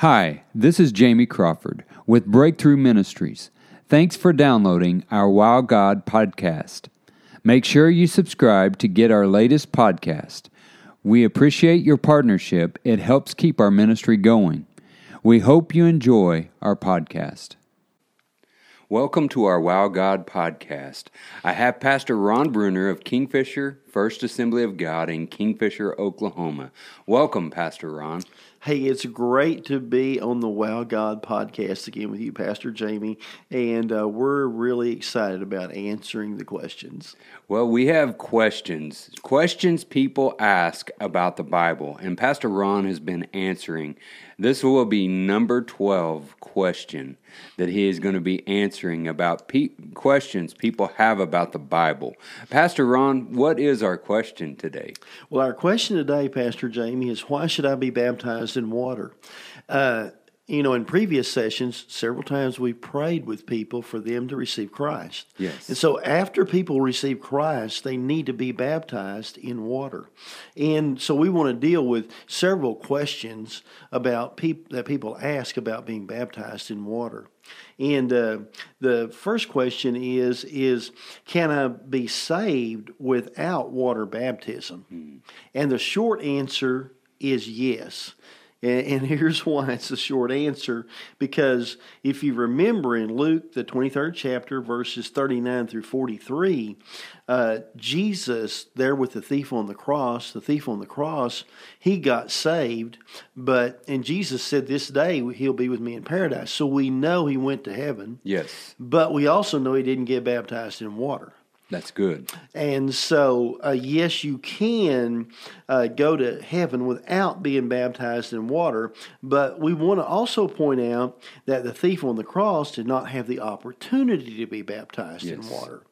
Hi, this is Jamie Crawford with Breakthrough Ministries. Thanks for downloading our Wow God podcast. Make sure you subscribe to get our latest podcast. We appreciate your partnership, it helps keep our ministry going. We hope you enjoy our podcast. Welcome to our Wow God podcast. I have Pastor Ron Bruner of Kingfisher First Assembly of God in Kingfisher, Oklahoma. Welcome, Pastor Ron. Hey, it's great to be on the Wow God podcast again with you, Pastor Jamie, and uh, we're really excited about answering the questions. Well, we have questions, questions people ask about the Bible, and Pastor Ron has been answering. This will be number 12 question that he is going to be answering about pe- questions people have about the Bible. Pastor Ron, what is our question today? Well, our question today, Pastor Jamie, is why should I be baptized in water? Uh, you know, in previous sessions, several times we prayed with people for them to receive Christ. Yes. And so after people receive Christ, they need to be baptized in water. And so we want to deal with several questions about that people ask about being baptized in water. And uh, the first question is is can I be saved without water baptism? Mm. And the short answer is yes. And, here's why it's a short answer because if you remember in Luke, the 23rd chapter, verses 39 through 43, uh, Jesus, there with the thief on the cross, the thief on the cross, he got saved, but, and Jesus said, This day he'll be with me in paradise. So we know he went to heaven. Yes. But we also know he didn't get baptized in water. That's good. And so, uh, yes, you can uh, go to heaven without being baptized in water, but we want to also point out that the thief on the cross did not have the opportunity to be baptized yes. in water.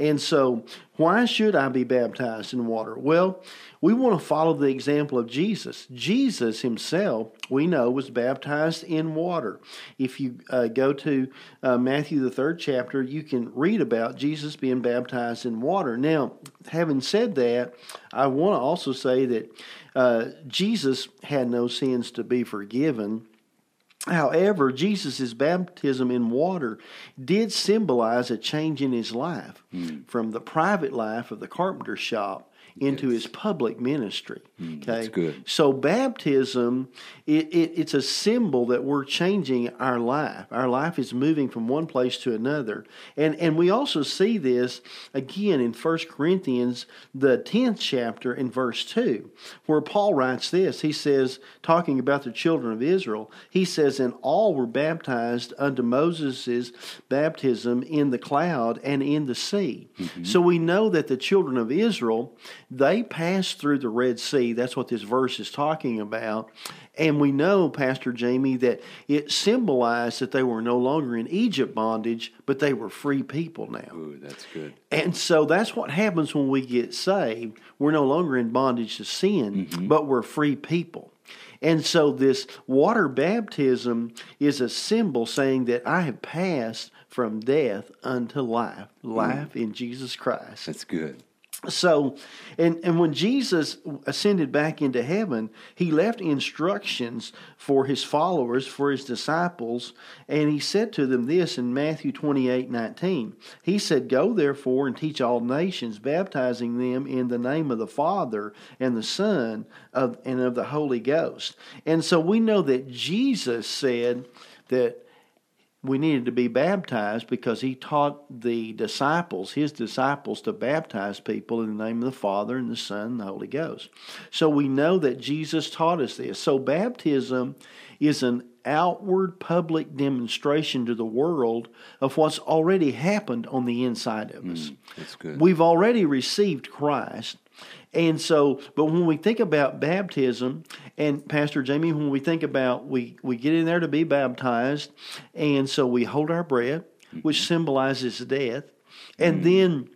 And so, why should I be baptized in water? Well, we want to follow the example of Jesus. Jesus himself, we know, was baptized in water. If you uh, go to uh, Matthew, the third chapter, you can read about Jesus being baptized in water. Now, having said that, I want to also say that uh, Jesus had no sins to be forgiven. However, Jesus' baptism in water did symbolize a change in his life mm. from the private life of the carpenter shop into yes. his public ministry. Mm, okay, that's good. So baptism, it, it, it's a symbol that we're changing our life. Our life is moving from one place to another, and and we also see this again in 1 Corinthians the tenth chapter in verse two, where Paul writes this. He says, talking about the children of Israel, he says, "And all were baptized unto Moses' baptism in the cloud and in the sea." Mm-hmm. So we know that the children of Israel they passed through the Red Sea. That's what this verse is talking about. And we know, Pastor Jamie, that it symbolized that they were no longer in Egypt bondage, but they were free people now. Ooh, that's good. And so that's what happens when we get saved. We're no longer in bondage to sin, mm-hmm. but we're free people. And so this water baptism is a symbol saying that I have passed from death unto life, life mm. in Jesus Christ. That's good. So, and, and when Jesus ascended back into heaven, he left instructions for his followers, for his disciples, and he said to them this in Matthew 28 19. He said, Go therefore and teach all nations, baptizing them in the name of the Father and the Son of, and of the Holy Ghost. And so we know that Jesus said that we needed to be baptized because he taught the disciples, his disciples, to baptize people in the name of the Father and the Son and the Holy Ghost. So we know that Jesus taught us this. So baptism is an outward public demonstration to the world of what's already happened on the inside of us. Mm, that's good. We've already received Christ. And so, but when we think about baptism, and Pastor Jamie, when we think about we, we get in there to be baptized, and so we hold our breath, which mm-hmm. symbolizes death, and mm-hmm. then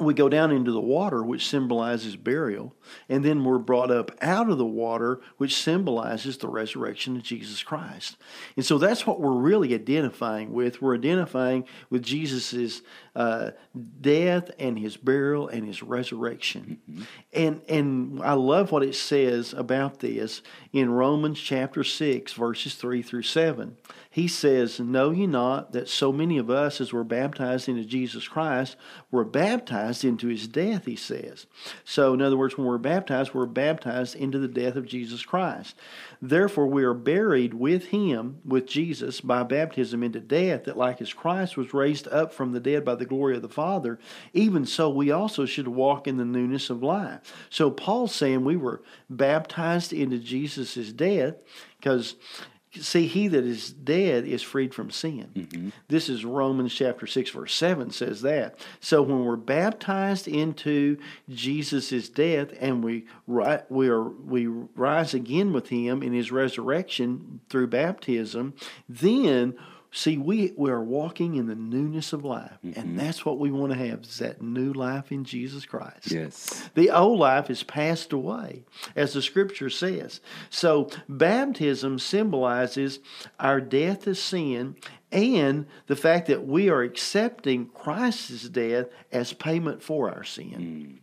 we go down into the water, which symbolizes burial, and then we're brought up out of the water, which symbolizes the resurrection of Jesus Christ. And so that's what we're really identifying with. We're identifying with Jesus' uh, death and his burial and his resurrection. Mm-hmm. And, and I love what it says about this in Romans chapter 6, verses 3 through 7 he says, Know ye not that so many of us, as were baptized into Jesus Christ, were baptized into his death, he says. So, in other words, when we're baptized, we're baptized into the death of Jesus Christ. Therefore, we are buried with him, with Jesus, by baptism into death, that like as Christ was raised up from the dead by the glory of the Father, even so we also should walk in the newness of life. So, Paul's saying we were baptized into Jesus' death because See, he that is dead is freed from sin. Mm-hmm. This is Romans chapter 6, verse 7 says that. So when we're baptized into Jesus' death and we, we, are, we rise again with him in his resurrection through baptism, then See, we, we are walking in the newness of life, mm-hmm. and that's what we want to have is that new life in Jesus Christ. Yes. The old life is passed away, as the scripture says. So baptism symbolizes our death to sin and the fact that we are accepting Christ's death as payment for our sin. Mm.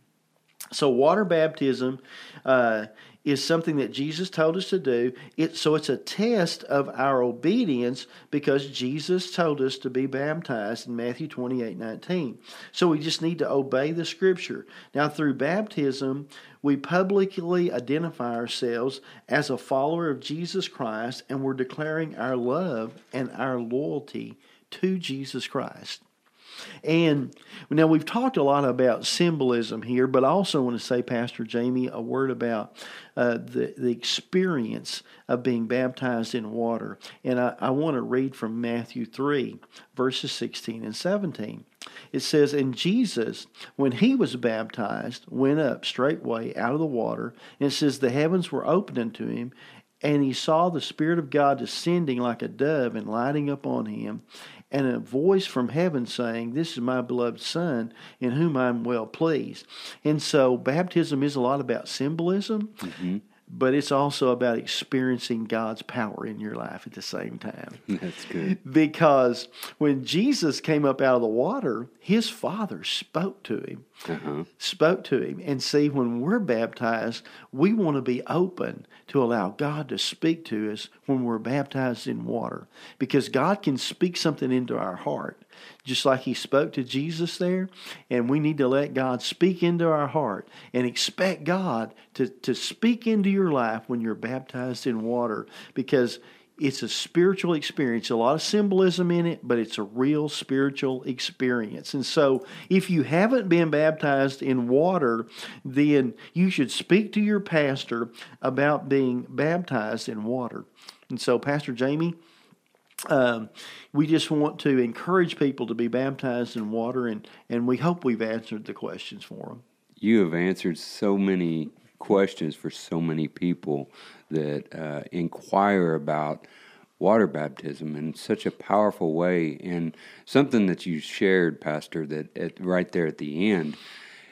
So water baptism uh, is something that Jesus told us to do. It, so it's a test of our obedience because Jesus told us to be baptized in Matthew 28 19. So we just need to obey the scripture. Now, through baptism, we publicly identify ourselves as a follower of Jesus Christ and we're declaring our love and our loyalty to Jesus Christ. And now we've talked a lot about symbolism here, but I also want to say, Pastor Jamie, a word about uh, the, the experience of being baptized in water. And I, I want to read from Matthew 3, verses 16 and 17. It says, And Jesus, when he was baptized, went up straightway out of the water. And it says, The heavens were opened unto him, and he saw the Spirit of God descending like a dove and lighting upon him and a voice from heaven saying, This is my beloved Son, in whom I'm well pleased. And so baptism is a lot about symbolism. Mm-hmm but it's also about experiencing God's power in your life at the same time. That's good. Because when Jesus came up out of the water, his Father spoke to him. Uh-huh. Spoke to him. And see, when we're baptized, we want to be open to allow God to speak to us when we're baptized in water. Because God can speak something into our heart just like he spoke to Jesus there. And we need to let God speak into our heart and expect God to, to speak into your life when you're baptized in water because it's a spiritual experience. A lot of symbolism in it, but it's a real spiritual experience. And so, if you haven't been baptized in water, then you should speak to your pastor about being baptized in water. And so, Pastor Jamie, um, we just want to encourage people to be baptized in water, and, and we hope we've answered the questions for them. You have answered so many questions for so many people that uh, inquire about water baptism in such a powerful way. And something that you shared, Pastor, that at, right there at the end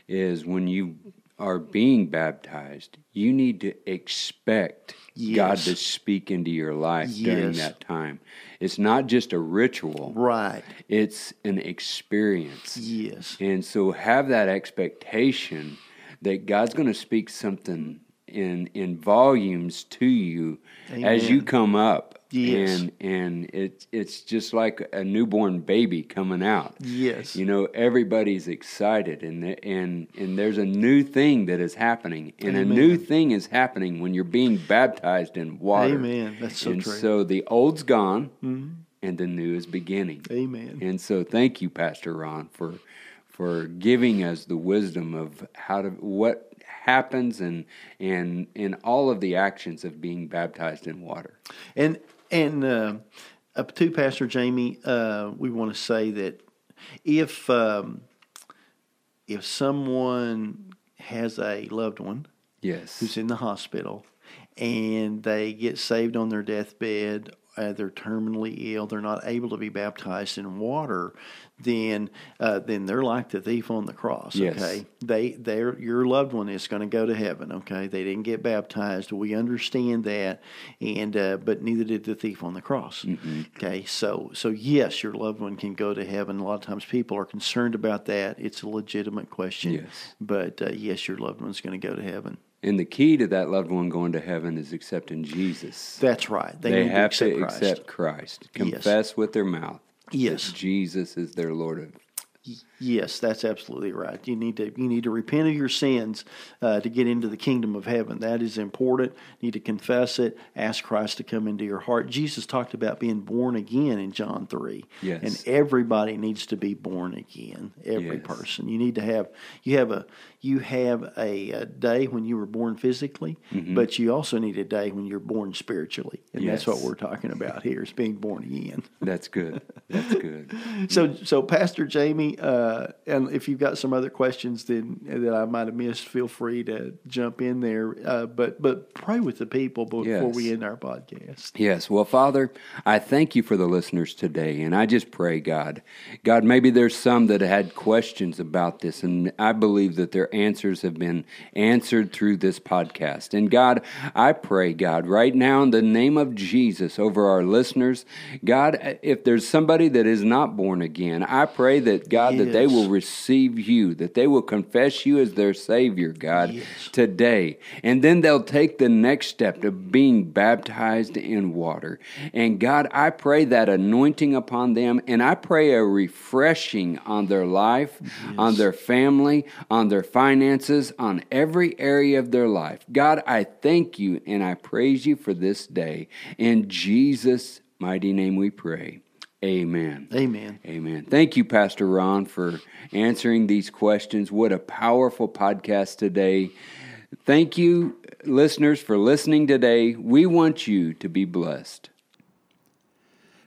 is when you are being baptized, you need to expect yes. God to speak into your life yes. during that time. It's not just a ritual. Right. It's an experience. Yes. And so have that expectation that God's going to speak something in in volumes to you Amen. as you come up Yes. And and it's it's just like a newborn baby coming out. Yes. You know, everybody's excited and and and there's a new thing that is happening. And Amen. a new thing is happening when you're being baptized in water. Amen. That's so and true. so the old's gone mm-hmm. and the new is beginning. Amen. And so thank you, Pastor Ron, for for giving us the wisdom of how to what happens and and in all of the actions of being baptized in water. And and uh, to Pastor Jamie, uh, we want to say that if um, if someone has a loved one, yes, who's in the hospital, and they get saved on their deathbed, uh, they're terminally ill, they're not able to be baptized in water, then uh, then they're like the thief on the cross. Yes. Okay, they they're your loved one is going to go to heaven. Okay, they didn't get baptized. We understand that, and uh, but neither did the thief on the cross. Okay, so so yes, your loved one can go to heaven. A lot of times people are concerned about that. It's a legitimate question. Yes. but uh, yes, your loved one's going to go to heaven. And the key to that loved one going to heaven is accepting Jesus. That's right. They, They, have to accept to Christ. accept Christ, Yes. confess with their mouth Yes. that Jesus is their Lord of Yes, that's absolutely right. You need to you need to repent of your sins uh, to get into the kingdom of heaven. That is important. You need to confess it. Ask Christ to come into your heart. Jesus talked about being born again in John three. Yes. and everybody needs to be born again. Every Yes. person. You need to have you have a you have a, a day when you were born physically, but you also need a day when you're born spiritually, and that's what Mm-hmm. We're talking about here: is being born again. That's good. That's good. So, so Pastor Jamie, uh, and if you've got some other questions then that I might have missed, feel free to jump in there. Uh, but but pray with the people before Yes. we end our podcast. Yes. Well, Father, I thank you for the listeners today. And I just pray, God, God, maybe there's some that had questions about this. And I believe that their answers have been answered through this podcast. And God, I pray, God, right now in the name of Jesus over our listeners, God, if there's somebody that is not born again, I pray that, God, that they will receive you, that they will confess you as their Savior, God, Yes. today. And then they'll take the next step to being baptized in water. And God, I pray that anointing upon them, and I pray a refreshing on their life, on their family, on their finances, on every area of their life. God, I thank you and I praise you for this day. In Jesus' mighty name we pray. Amen. Amen. Amen. Thank you, Pastor Ron, for answering these questions. What a powerful podcast today. Thank you, listeners, for listening today. We want you to be blessed.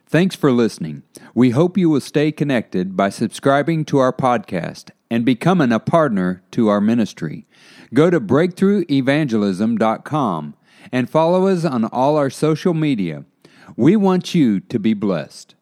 Thanks for listening. We hope you will stay connected by subscribing to our podcast and becoming a partner to our ministry. Go to breakthroughevangelism.com and follow us on all our social media. We want you to be blessed.